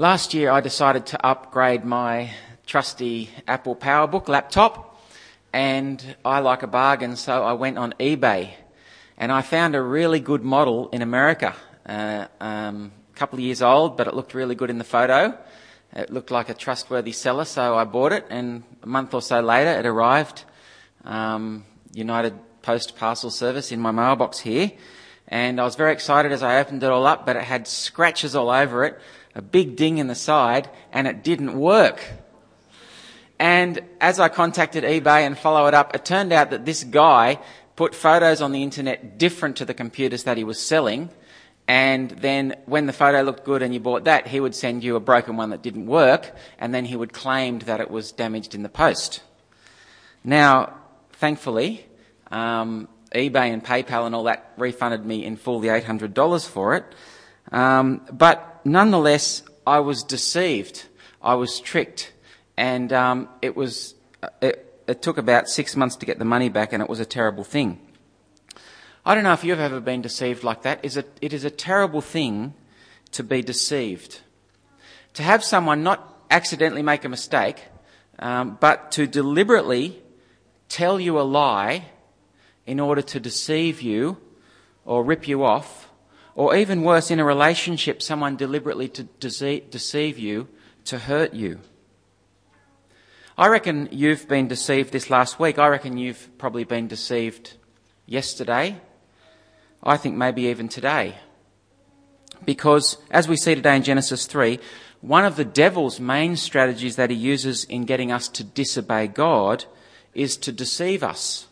Last year, I decided to upgrade my trusty Apple PowerBook laptop, and I like a bargain, so I went on eBay and I found a really good model in America. Uh, um, a couple of years old, but it looked really good in the photo. It looked like a trustworthy seller, so I bought it, and a month or so later, it arrived. Um, United Post Parcel Service in my mailbox here, and I was very excited as I opened it all up, but it had scratches all over it a big ding in the side, and it didn't work. And as I contacted eBay and followed up, it turned out that this guy put photos on the internet different to the computers that he was selling. And then when the photo looked good and you bought that, he would send you a broken one that didn't work, and then he would claim that it was damaged in the post. Now, thankfully, um, eBay and PayPal and all that refunded me in full the $800 for it. Um, but nonetheless, I was deceived. I was tricked. And um, it, was, it, it took about six months to get the money back, and it was a terrible thing. I don't know if you've ever been deceived like that. It is a terrible thing to be deceived. To have someone not accidentally make a mistake, um, but to deliberately tell you a lie in order to deceive you or rip you off or even worse, in a relationship, someone deliberately to deceive you, to hurt you. I reckon you've been deceived this last week. I reckon you've probably been deceived yesterday. I think maybe even today. Because, as we see today in Genesis 3, one of the devil's main strategies that he uses in getting us to disobey God is to deceive us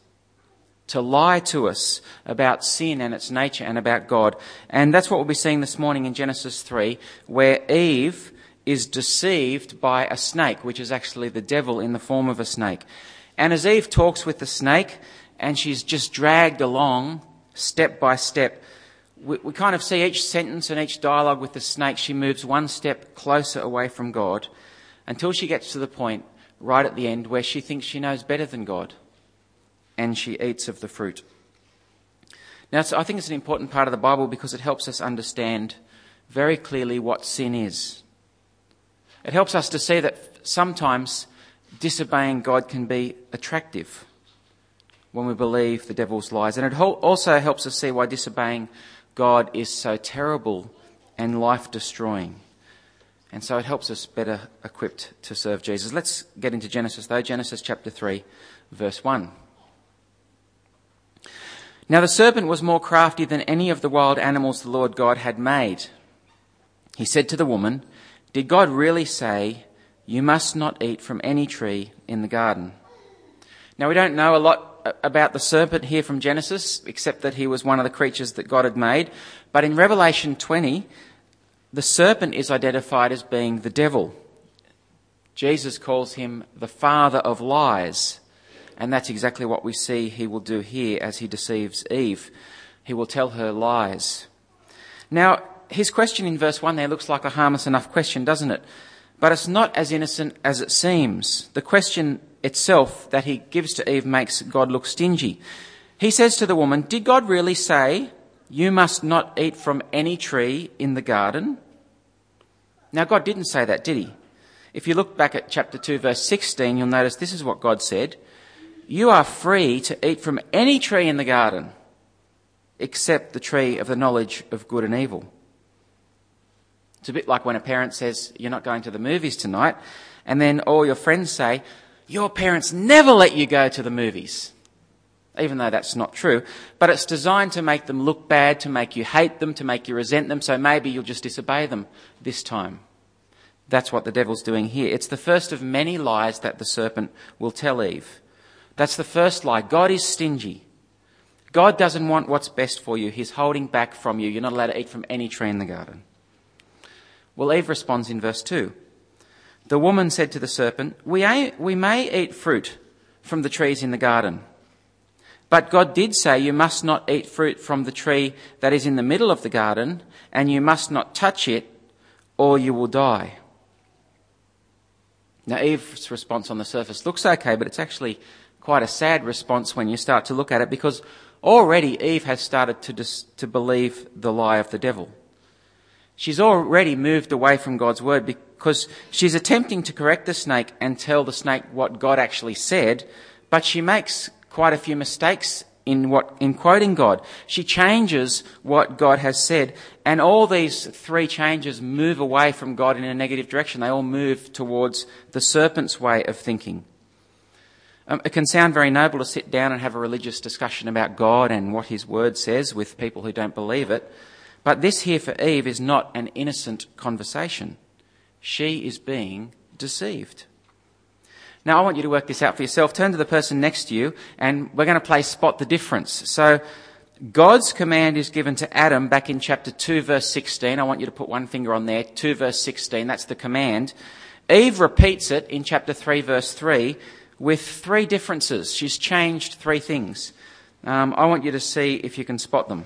to lie to us about sin and its nature and about God. And that's what we'll be seeing this morning in Genesis 3, where Eve is deceived by a snake, which is actually the devil in the form of a snake. And as Eve talks with the snake, and she's just dragged along step by step, we, we kind of see each sentence and each dialogue with the snake, she moves one step closer away from God until she gets to the point right at the end where she thinks she knows better than God and she eats of the fruit. Now, I think it's an important part of the Bible because it helps us understand very clearly what sin is. It helps us to see that sometimes disobeying God can be attractive when we believe the devil's lies. And it also helps us see why disobeying God is so terrible and life destroying. And so it helps us better equipped to serve Jesus. Let's get into Genesis though. Genesis chapter 3, verse 1. Now the serpent was more crafty than any of the wild animals the Lord God had made. He said to the woman, Did God really say, You must not eat from any tree in the garden? Now we don't know a lot about the serpent here from Genesis, except that he was one of the creatures that God had made. But in Revelation 20, the serpent is identified as being the devil. Jesus calls him the father of lies. And that's exactly what we see he will do here as he deceives Eve. He will tell her lies. Now, his question in verse 1 there looks like a harmless enough question, doesn't it? But it's not as innocent as it seems. The question itself that he gives to Eve makes God look stingy. He says to the woman, Did God really say, You must not eat from any tree in the garden? Now, God didn't say that, did he? If you look back at chapter 2, verse 16, you'll notice this is what God said. You are free to eat from any tree in the garden except the tree of the knowledge of good and evil. It's a bit like when a parent says, You're not going to the movies tonight, and then all your friends say, Your parents never let you go to the movies. Even though that's not true. But it's designed to make them look bad, to make you hate them, to make you resent them, so maybe you'll just disobey them this time. That's what the devil's doing here. It's the first of many lies that the serpent will tell Eve. That's the first lie. God is stingy. God doesn't want what's best for you. He's holding back from you. You're not allowed to eat from any tree in the garden. Well, Eve responds in verse 2. The woman said to the serpent, we, we may eat fruit from the trees in the garden. But God did say you must not eat fruit from the tree that is in the middle of the garden, and you must not touch it, or you will die. Now, Eve's response on the surface looks okay, but it's actually quite a sad response when you start to look at it because already Eve has started to, dis- to believe the lie of the devil. She's already moved away from God's word because she's attempting to correct the snake and tell the snake what God actually said, but she makes quite a few mistakes in what, in quoting God. She changes what God has said, and all these three changes move away from God in a negative direction. They all move towards the serpent's way of thinking. Um, it can sound very noble to sit down and have a religious discussion about God and what His Word says with people who don't believe it. But this here for Eve is not an innocent conversation. She is being deceived. Now, I want you to work this out for yourself. Turn to the person next to you, and we're going to play spot the difference. So, God's command is given to Adam back in chapter 2, verse 16. I want you to put one finger on there. 2, verse 16. That's the command. Eve repeats it in chapter 3, verse 3, with three differences. She's changed three things. Um, I want you to see if you can spot them.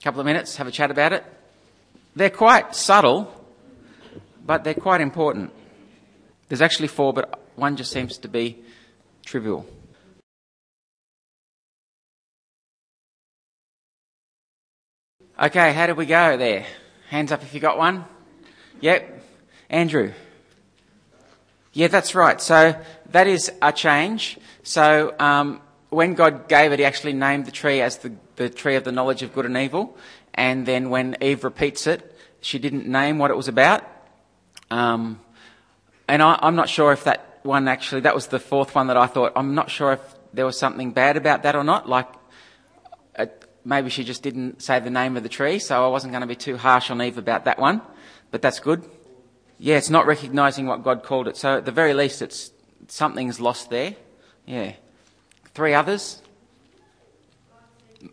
A couple of minutes, have a chat about it. They're quite subtle, but they're quite important. There's actually four, but one just seems to be trivial. Okay, how did we go there? Hands up if you got one. Yep. Andrew. Yeah, that's right. So that is a change. So um, when God gave it, He actually named the tree as the, the tree of the knowledge of good and evil. And then when Eve repeats it, she didn't name what it was about. Um, and I, I'm not sure if that one actually, that was the fourth one that I thought, I'm not sure if there was something bad about that or not. Like, uh, maybe she just didn't say the name of the tree, so I wasn't going to be too harsh on Eve about that one. But that's good. Yeah, it's not recognizing what God called it. So at the very least, it's something's lost there. Yeah. Three others.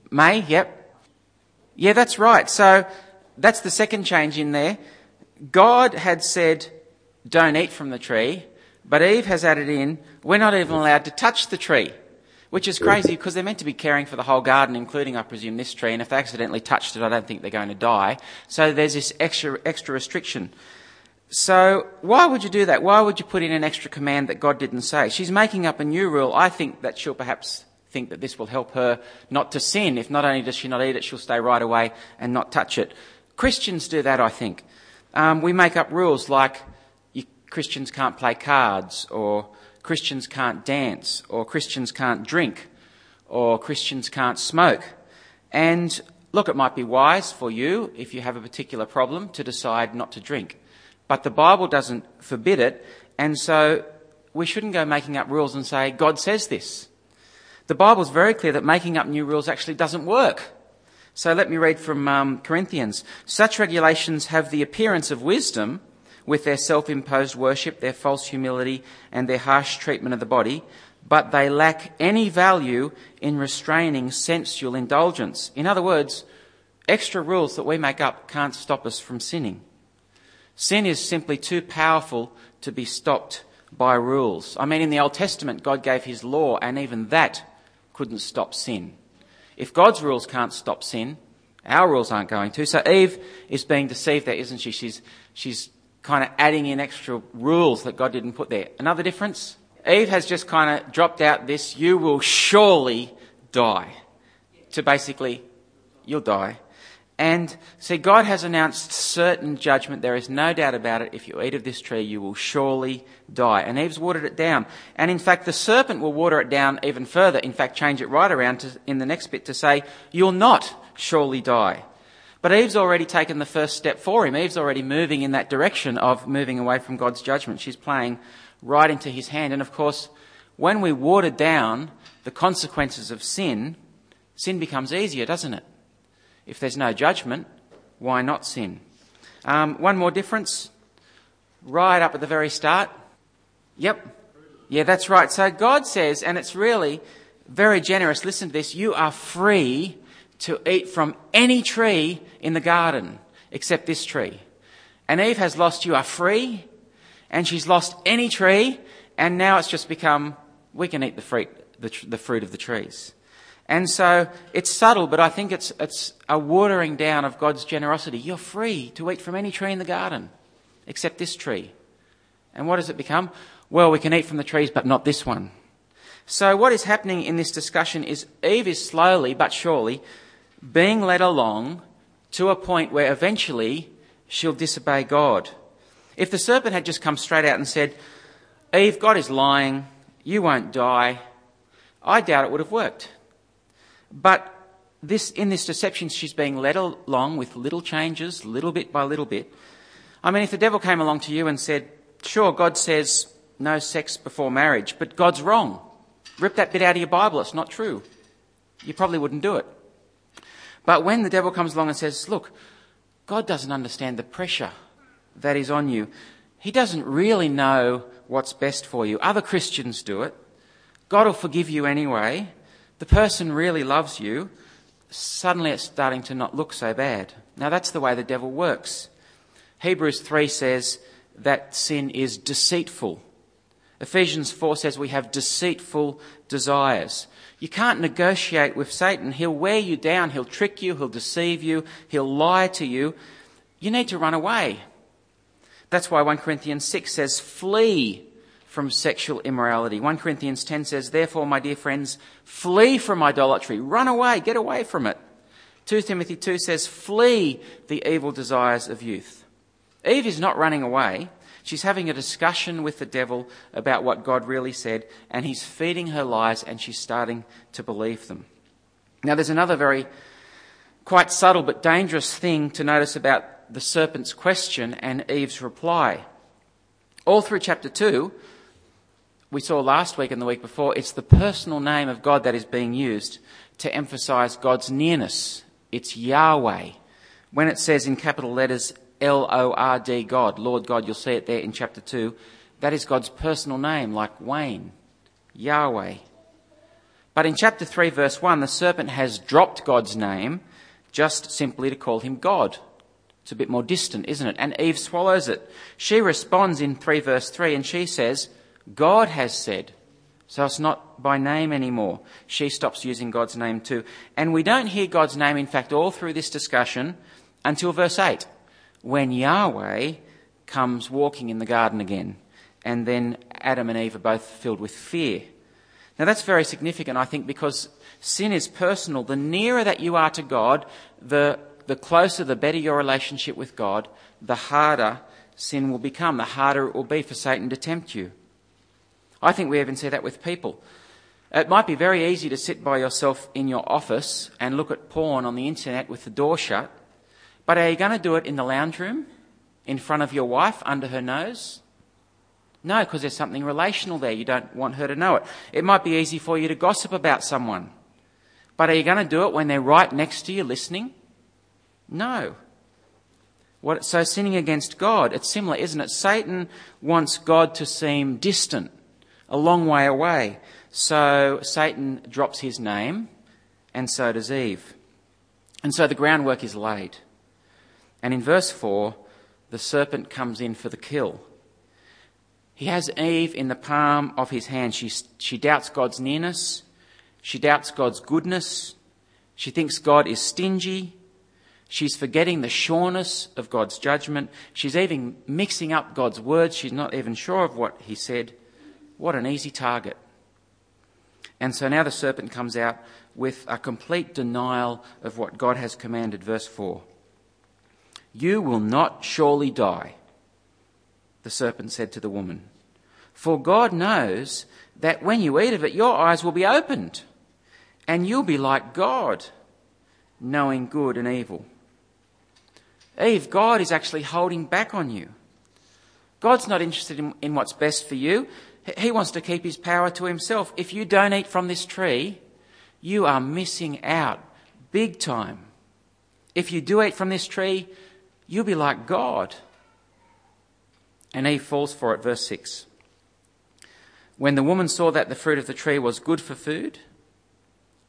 May, yep. Yeah, that's right. So that's the second change in there. God had said, don't eat from the tree. But Eve has added in, we're not even allowed to touch the tree, which is crazy because they're meant to be caring for the whole garden, including, I presume, this tree. And if they accidentally touched it, I don't think they're going to die. So there's this extra, extra restriction. So why would you do that? Why would you put in an extra command that God didn't say? She's making up a new rule. I think that she'll perhaps think that this will help her not to sin. If not only does she not eat it, she'll stay right away and not touch it. Christians do that, I think. Um, we make up rules like Christians can't play cards, or Christians can't dance, or Christians can't drink, or Christians can't smoke. And look, it might be wise for you, if you have a particular problem, to decide not to drink. But the Bible doesn't forbid it, and so we shouldn't go making up rules and say, God says this. The Bible's very clear that making up new rules actually doesn't work. So let me read from um, Corinthians. Such regulations have the appearance of wisdom, with their self imposed worship, their false humility, and their harsh treatment of the body, but they lack any value in restraining sensual indulgence. In other words, extra rules that we make up can't stop us from sinning. Sin is simply too powerful to be stopped by rules. I mean, in the Old Testament, God gave His law, and even that couldn't stop sin. If God's rules can't stop sin, our rules aren't going to. So Eve is being deceived there, isn't she? She's, she's kind of adding in extra rules that God didn't put there. Another difference? Eve has just kind of dropped out this, you will surely die. To basically, you'll die. And see, God has announced certain judgment. There is no doubt about it. If you eat of this tree, you will surely die. And Eve's watered it down. And in fact, the serpent will water it down even further. In fact, change it right around to, in the next bit to say, you'll not surely die. But Eve's already taken the first step for him. Eve's already moving in that direction of moving away from God's judgment. She's playing right into his hand. And of course, when we water down the consequences of sin, sin becomes easier, doesn't it? If there's no judgment, why not sin? Um, one more difference, right up at the very start. Yep. Yeah, that's right. So God says, and it's really very generous. Listen to this. You are free to eat from any tree in the garden except this tree. And Eve has lost, you are free, and she's lost any tree, and now it's just become, we can eat the fruit, the, the fruit of the trees. And so it's subtle, but I think it's, it's a watering down of God's generosity. You're free to eat from any tree in the garden except this tree. And what does it become? Well, we can eat from the trees, but not this one. So what is happening in this discussion is Eve is slowly but surely being led along to a point where eventually she'll disobey God. If the serpent had just come straight out and said, Eve, God is lying, you won't die, I doubt it would have worked. But this, in this deception, she's being led along with little changes, little bit by little bit. I mean, if the devil came along to you and said, sure, God says no sex before marriage, but God's wrong. Rip that bit out of your Bible, it's not true. You probably wouldn't do it. But when the devil comes along and says, look, God doesn't understand the pressure that is on you. He doesn't really know what's best for you. Other Christians do it. God will forgive you anyway. The person really loves you. Suddenly it's starting to not look so bad. Now that's the way the devil works. Hebrews 3 says that sin is deceitful. Ephesians 4 says we have deceitful desires. You can't negotiate with Satan. He'll wear you down. He'll trick you. He'll deceive you. He'll lie to you. You need to run away. That's why 1 Corinthians 6 says, flee from sexual immorality. 1 Corinthians 10 says, therefore, my dear friends, flee from idolatry. Run away. Get away from it. 2 Timothy 2 says, flee the evil desires of youth. Eve is not running away. She's having a discussion with the devil about what God really said, and he's feeding her lies, and she's starting to believe them. Now, there's another very quite subtle but dangerous thing to notice about the serpent's question and Eve's reply. All through chapter 2, we saw last week and the week before, it's the personal name of God that is being used to emphasize God's nearness. It's Yahweh. When it says in capital letters L O R D, God, Lord God, you'll see it there in chapter 2. That is God's personal name, like Wayne, Yahweh. But in chapter 3, verse 1, the serpent has dropped God's name just simply to call him God. It's a bit more distant, isn't it? And Eve swallows it. She responds in 3 verse 3 and she says, God has said. So it's not by name anymore. She stops using God's name too. And we don't hear God's name, in fact, all through this discussion until verse 8 when Yahweh comes walking in the garden again, and then Adam and Eve are both filled with fear. Now that's very significant, I think, because sin is personal. The nearer that you are to God, the, the closer, the better your relationship with God, the harder sin will become, the harder it will be for Satan to tempt you. I think we even see that with people. It might be very easy to sit by yourself in your office and look at porn on the internet with the door shut but are you going to do it in the lounge room, in front of your wife, under her nose? No, because there's something relational there. You don't want her to know it. It might be easy for you to gossip about someone. But are you going to do it when they're right next to you listening? No. What, so sinning against God, it's similar, isn't it? Satan wants God to seem distant, a long way away. So Satan drops his name, and so does Eve. And so the groundwork is laid. And in verse 4, the serpent comes in for the kill. He has Eve in the palm of his hand. She, she doubts God's nearness. She doubts God's goodness. She thinks God is stingy. She's forgetting the sureness of God's judgment. She's even mixing up God's words. She's not even sure of what he said. What an easy target. And so now the serpent comes out with a complete denial of what God has commanded. Verse 4. You will not surely die, the serpent said to the woman. For God knows that when you eat of it, your eyes will be opened, and you'll be like God, knowing good and evil. Eve, God is actually holding back on you. God's not interested in, in, what's best for you. He wants to keep his power to himself. If you don't eat from this tree, you are missing out big time. If you do eat from this tree, You'll be like God. And Eve falls for it, verse 6. When the woman saw that the fruit of the tree was good for food,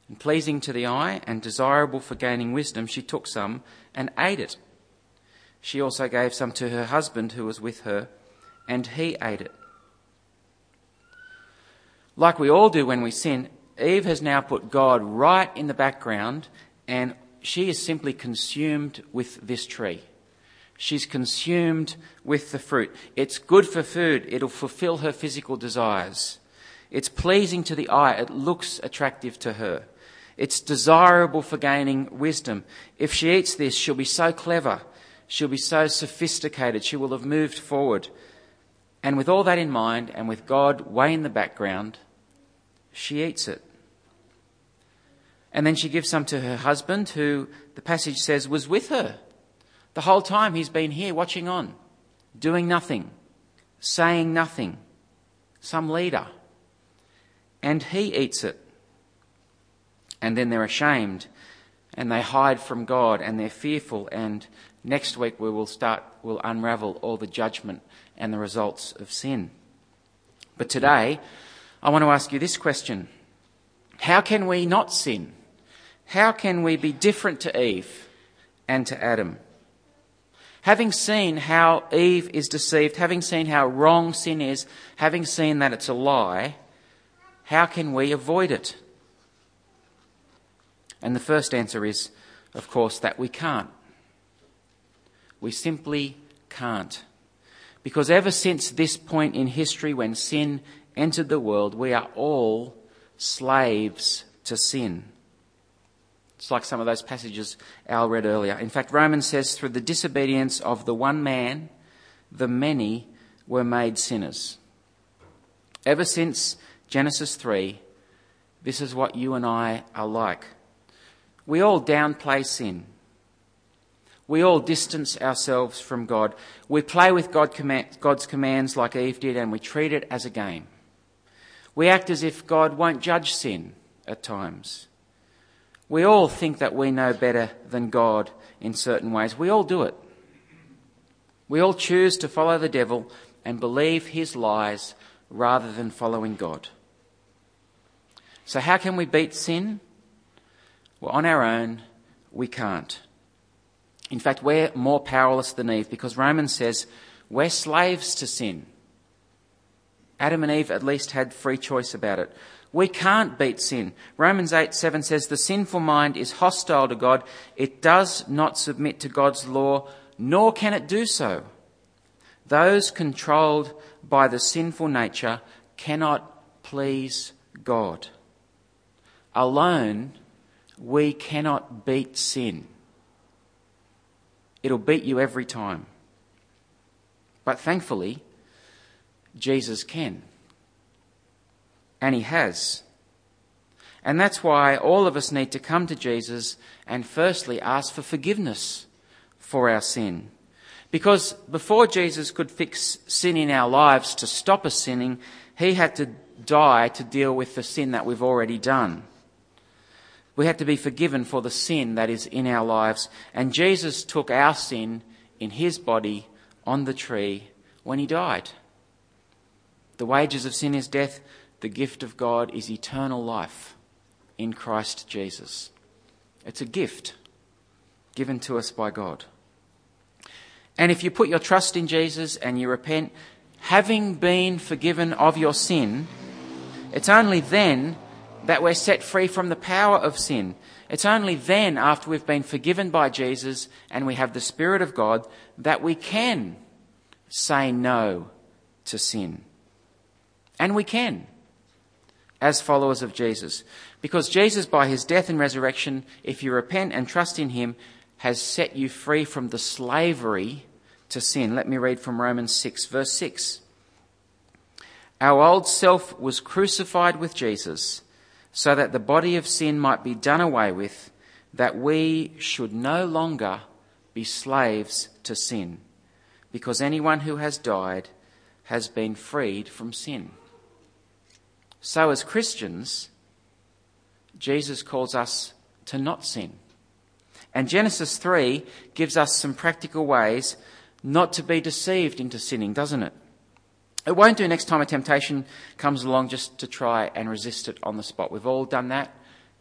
and pleasing to the eye, and desirable for gaining wisdom, she took some and ate it. She also gave some to her husband who was with her, and he ate it. Like we all do when we sin, Eve has now put God right in the background, and she is simply consumed with this tree. She's consumed with the fruit. It's good for food. It'll fulfill her physical desires. It's pleasing to the eye. It looks attractive to her. It's desirable for gaining wisdom. If she eats this, she'll be so clever. She'll be so sophisticated. She will have moved forward. And with all that in mind, and with God way in the background, she eats it. And then she gives some to her husband, who the passage says was with her. The whole time he's been here watching on, doing nothing, saying nothing. Some leader. And he eats it. And then they're ashamed and they hide from God and they're fearful. And next week we will start, we'll unravel all the judgment and the results of sin. But today, I want to ask you this question How can we not sin? How can we be different to Eve and to Adam? Having seen how Eve is deceived, having seen how wrong sin is, having seen that it's a lie, how can we avoid it? And the first answer is, of course, that we can't. We simply can't. Because ever since this point in history when sin entered the world, we are all slaves to sin. It's like some of those passages Al read earlier. In fact, Romans says, through the disobedience of the one man, the many were made sinners. Ever since Genesis 3, this is what you and I are like. We all downplay sin. We all distance ourselves from God. We play with God's commands like Eve did, and we treat it as a game. We act as if God won't judge sin at times. We all think that we know better than God in certain ways. We all do it. We all choose to follow the devil and believe his lies rather than following God. So, how can we beat sin? Well, on our own, we can't. In fact, we're more powerless than Eve because Romans says we're slaves to sin. Adam and Eve at least had free choice about it. We can't beat sin. Romans 8 7 says, The sinful mind is hostile to God. It does not submit to God's law, nor can it do so. Those controlled by the sinful nature cannot please God. Alone, we cannot beat sin. It'll beat you every time. But thankfully, Jesus can. And he has. And that's why all of us need to come to Jesus and firstly ask for forgiveness for our sin. Because before Jesus could fix sin in our lives to stop us sinning, he had to die to deal with the sin that we've already done. We had to be forgiven for the sin that is in our lives. And Jesus took our sin in his body on the tree when he died. The wages of sin is death, the gift of God is eternal life in Christ Jesus. It's a gift given to us by God. And if you put your trust in Jesus and you repent, having been forgiven of your sin, it's only then that we're set free from the power of sin. It's only then, after we've been forgiven by Jesus and we have the Spirit of God, that we can say no to sin. And we can, as followers of Jesus. Because Jesus, by his death and resurrection, if you repent and trust in him, has set you free from the slavery to sin. Let me read from Romans 6, verse 6. Our old self was crucified with Jesus so that the body of sin might be done away with, that we should no longer be slaves to sin, because anyone who has died has been freed from sin. So, as Christians, Jesus calls us to not sin. And Genesis 3 gives us some practical ways not to be deceived into sinning, doesn't it? It won't do next time a temptation comes along just to try and resist it on the spot. We've all done that.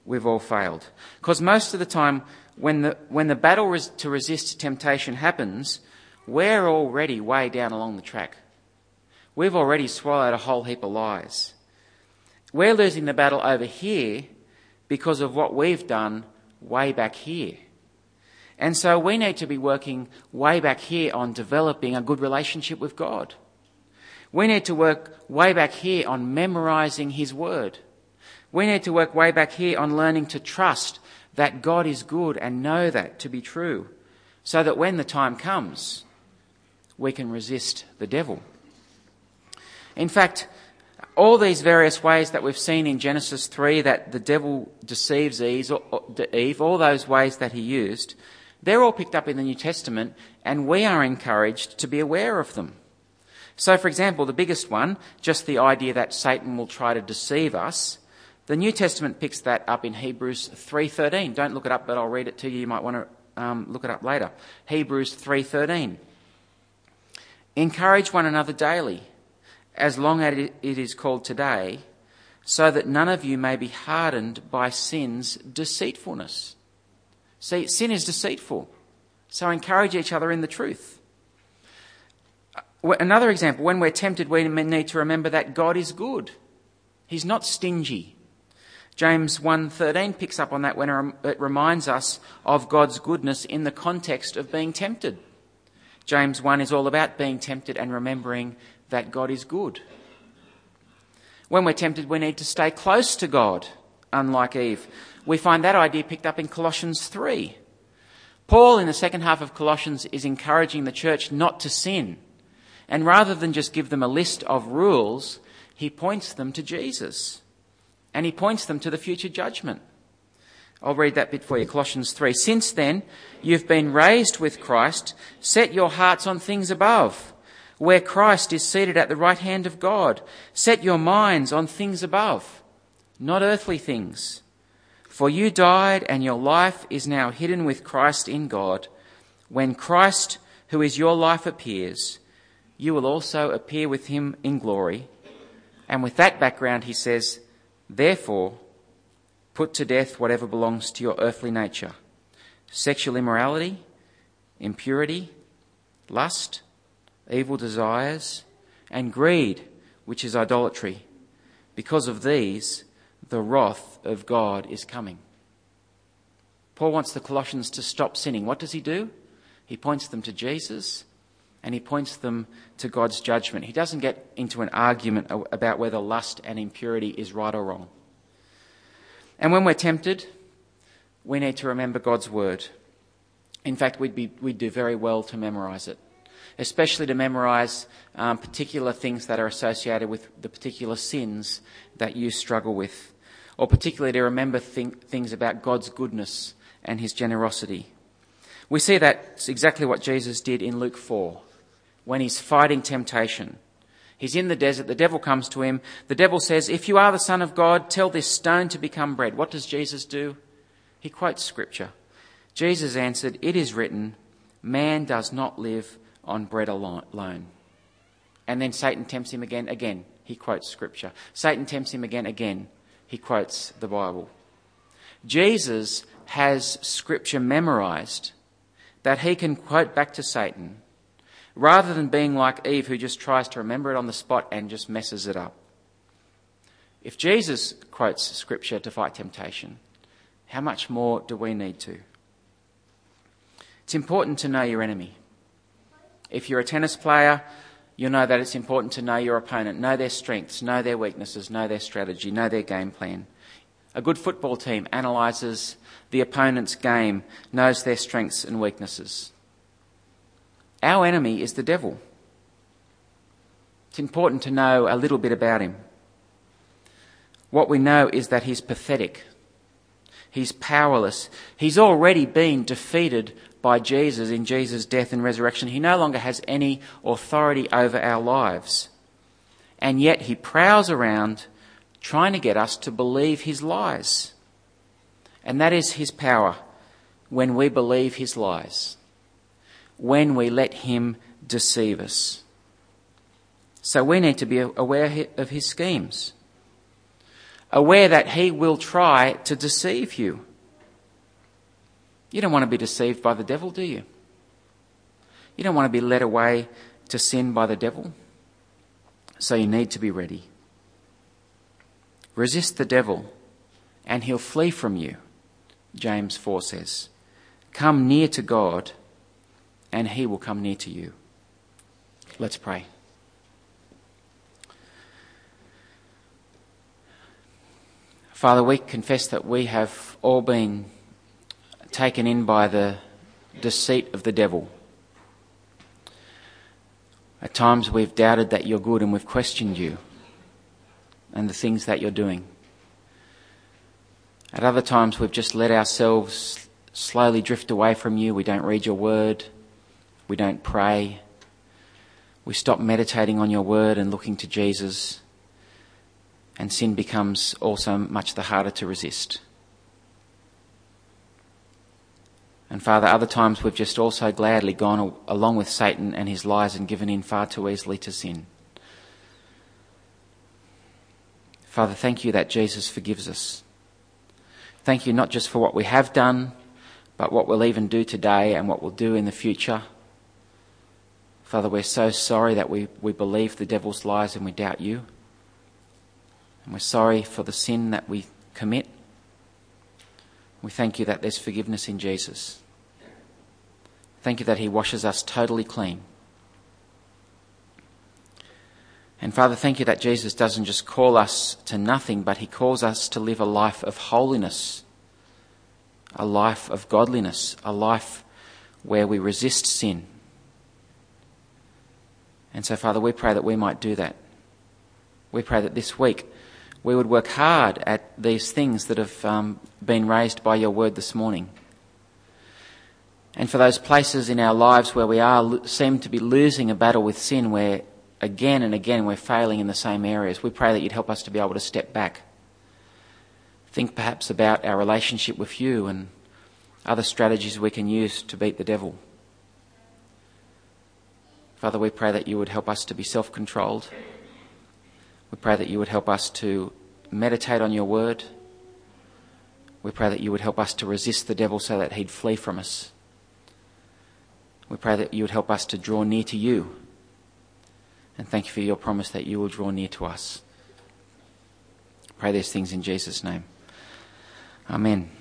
We've all failed. Because most of the time, when the, when the battle res- to resist temptation happens, we're already way down along the track. We've already swallowed a whole heap of lies. We're losing the battle over here because of what we've done way back here. And so we need to be working way back here on developing a good relationship with God. We need to work way back here on memorizing His Word. We need to work way back here on learning to trust that God is good and know that to be true, so that when the time comes, we can resist the devil. In fact, all these various ways that we've seen in Genesis 3 that the devil deceives Eve, all those ways that he used, they're all picked up in the New Testament, and we are encouraged to be aware of them. So, for example, the biggest one, just the idea that Satan will try to deceive us, the New Testament picks that up in Hebrews 3:13. Don't look it up, but I'll read it to you. You might want to um, look it up later. Hebrews 3:13. Encourage one another daily, as long as it is called today, so that none of you may be hardened by sin's deceitfulness. See, sin is deceitful. So encourage each other in the truth. Uh, another example, when we're tempted, we need to remember that God is good. He's not stingy. James 1:13 picks up on that when it reminds us of God's goodness in the context of being tempted. James 1 is all about being tempted and remembering that God is good. When we're tempted, we need to stay close to God, unlike Eve. We find that idea picked up in Colossians 3. Paul, in the second half of Colossians, is encouraging the church not to sin. And rather than just give them a list of rules, he points them to Jesus. And he points them to the future judgment. I'll read that bit for you. Colossians 3. Since then, you've been raised with Christ. Set your hearts on things above, where Christ is seated at the right hand of God. Set your minds on things above, not earthly things. For you died, and your life is now hidden with Christ in God. When Christ, who is your life, appears, you will also appear with him in glory. And with that background, he says, Therefore, Put to death whatever belongs to your earthly nature sexual immorality, impurity, lust, evil desires, and greed, which is idolatry. Because of these, the wrath of God is coming. Paul wants the Colossians to stop sinning. What does he do? He points them to Jesus and he points them to God's judgment. He doesn't get into an argument about whether lust and impurity is right or wrong. And when we're tempted, we need to remember God's word. In fact, we'd, be, we'd do very well to memorize it, especially to memorize um, particular things that are associated with the particular sins that you struggle with, or particularly to remember things about God's goodness and his generosity. We see that's exactly what Jesus did in Luke 4 when he's fighting temptation. He's in the desert. The devil comes to him. The devil says, If you are the Son of God, tell this stone to become bread. What does Jesus do? He quotes Scripture. Jesus answered, It is written, Man does not live on bread alone. And then Satan tempts him again. Again, he quotes Scripture. Satan tempts him again. Again, he quotes the Bible. Jesus has Scripture memorized that he can quote back to Satan rather than being like Eve who just tries to remember it on the spot and just messes it up. If Jesus quotes scripture to fight temptation, how much more do we need to? It's important to know your enemy. If you're a tennis player, you'll know that it's important to know your opponent, know their strengths, know their weaknesses, know their strategy, know their game plan. A good football team analyses the opponent's game, knows their strengths and weaknesses. Our enemy is the devil. It's important to know a little bit about him. What we know is that he's pathetic. He's powerless. He's already been defeated by Jesus in Jesus' death and resurrection. He no longer has any authority over our lives. And yet he prowls around trying to get us to believe his lies. And that is his power when we believe his lies when we let him deceive us. So we need to be aware of his schemes, aware that he will try to deceive you. You don't want to be deceived by the devil, do you? You don't want to be led away to sin by the devil. So you need to be ready. Resist the devil, and he'll flee from you, James 4 says. Come near to God and he will come near to you. Let's pray. Father, we confess that we have all been taken in by the deceit of the devil. At times we've doubted that you're good and we've questioned you and the things that you're doing. At other times we've just let ourselves slowly drift away from you. We don't read your word. We don't pray. We stop meditating on your word and looking to Jesus. And sin becomes also much the harder to resist. And Father, other times we've just also gladly gone along with Satan and his lies and given in far too easily to sin. Father, thank you that Jesus forgives us. Thank you not just for what we have done, but what we'll even do today and what we'll do in the future. Father, we're so sorry that we, we believe the devil's lies and we doubt you. And we're sorry for the sin that we commit. We thank you that there's forgiveness in Jesus. Thank you that He washes us totally clean. And Father, thank you that Jesus doesn't just call us to nothing, but He calls us to live a life of holiness, a life of godliness, a life where we resist sin. And so, Father, we pray that we might do that. We pray that this week we would work hard at these things that have um, been raised by your word this morning. And for those places in our lives where we are seem to be losing a battle with sin, where again and again we're failing in the same areas, we pray that you'd help us to be able to step back. Think perhaps about our relationship with you and other strategies we can use to beat the devil. Father, we pray that you would help us to be self controlled. We pray that you would help us to meditate on your word. We pray that you would help us to resist the devil so that he'd flee from us. We pray that you would help us to draw near to you. And thank you for your promise that you will draw near to us. Pray these things in Jesus' name. Amen.